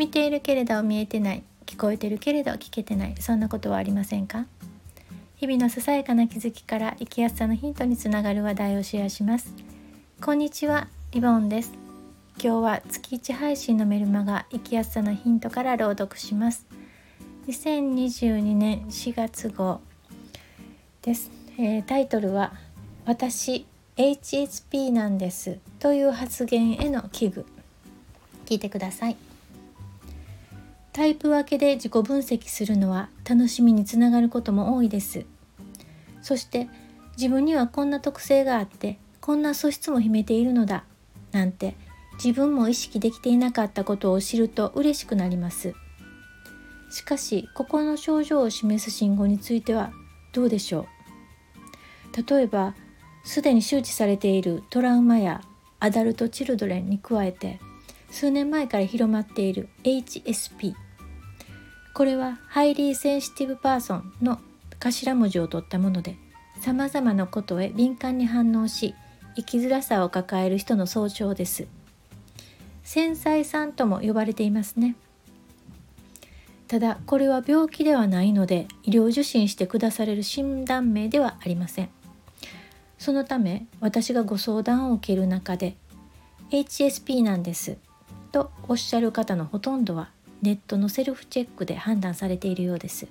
見ているけれど見えてない。聞こえてるけれど聞けてない。そんなことはありませんか？日々のささやかな気づきから生きやすさのヒントにつながる話題をシェアします。こんにちはリボンです。今日は月1配信のメルマガ生きやすさのヒントから朗読します。2022年4月号です、えー、タイトルは私 HSP なんですという発言への危惧。聞いてください。タイプ分けで自己分析するのは楽しみにつながることも多いです。そして自分にはこんな特性があってこんな素質も秘めているのだなんて自分も意識できていなかったことを知ると嬉しくなります。しかし心の症状を示す信号についてはどうでしょう？例えばすでに周知されているトラウマやアダルト・チルドレンに加えて数年前から広まっている HSP これは Highly Sensitive Person の頭文字を取ったものでさまざまなことへ敏感に反応し生きづらさを抱える人の総称です。繊細さんとも呼ばれていますね。ただこれは病気ではないので医療受診してくだされる診断名ではありません。そのため私がご相談を受ける中で HSP なんです。とおっしゃる方のほとんどはネットのセルフチェックで判断されているようです。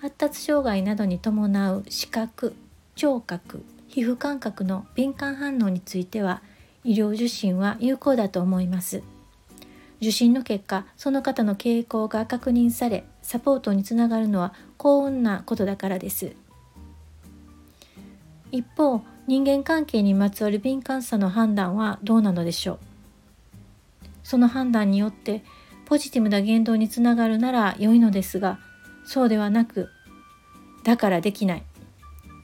発達障害などに伴う視覚聴覚皮膚感覚の敏感反応については医療受診は有効だと思います。受診の結果その方の傾向が確認されサポートにつながるのは幸運なことだからです。一方人間関係にまつわる敏感さの判断はどうなのでしょう。その判断によってポジティブな言動につながるなら良いのですがそうではなくだからできない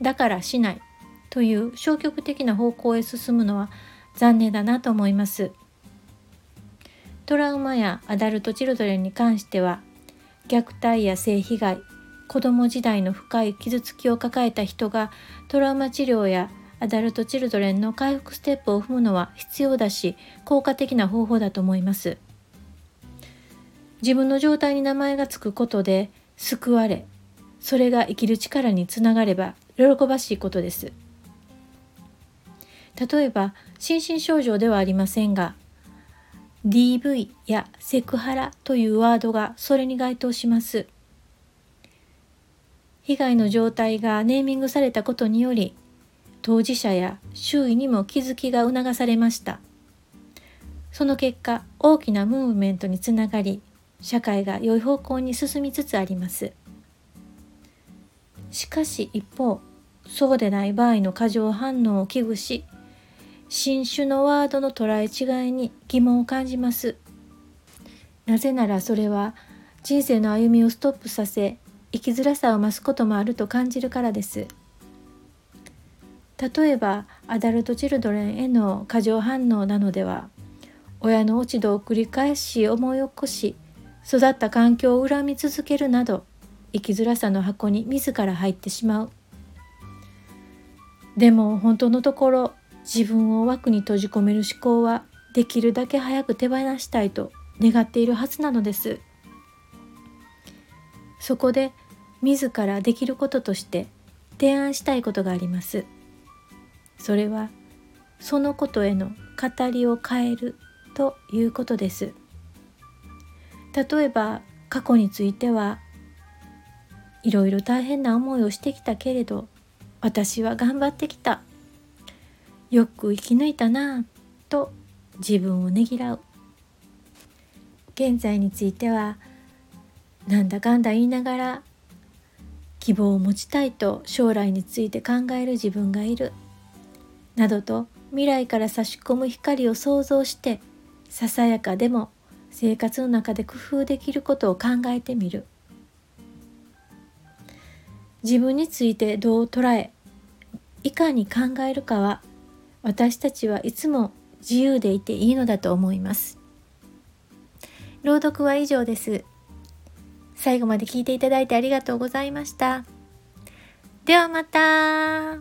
だからしないという消極的な方向へ進むのは残念だなと思います。トラウマやアダルト・チルドレンに関しては虐待や性被害子供時代の深い傷つきを抱えた人がトラウマ治療やアダルト・チルドレンの回復ステップを踏むのは必要だし効果的な方法だと思います。自分の状態に名前がつくことで救われそれが生きる力につながれば喜ばしいことです。例えば心身症状ではありませんが DV やセクハラというワードがそれに該当します。被害の状態がネーミングされたことにより当事者や周囲にも気づきが促されました。その結果大きなムーブメントにつながり社会が良い方向に進みつつあります。しかし一方そうでない場合の過剰反応を危惧し新種のワードの捉え違いに疑問を感じます。なぜならそれは人生の歩みをストップさせ生きづらさを増すこともあると感じるからです。例えばアダルト・チルドレンへの過剰反応なのでは親の落ち度を繰り返し思い起こし育った環境を恨み続けるなど生きづらさの箱に自ら入ってしまうでも本当のところ自分を枠に閉じ込める思考はできるだけ早く手放したいと願っているはずなのですそこで自らできることとして提案したいことがあります。それはそのことへの語りを変えるということです。例えば過去についてはいろいろ大変な思いをしてきたけれど私は頑張ってきた。よく生き抜いたなと自分をねぎらう。現在についてはなんだかんだ言いながら希望を持ちたいと将来について考える自分がいる。などと未来から差し込む光を想像してささやかでも生活の中で工夫できることを考えてみる。自分についてどう捉えいかに考えるかは私たちはいつも自由でいていいのだと思います。朗読は以上です。最後まで聞いていただいてありがとうございました。ではまた。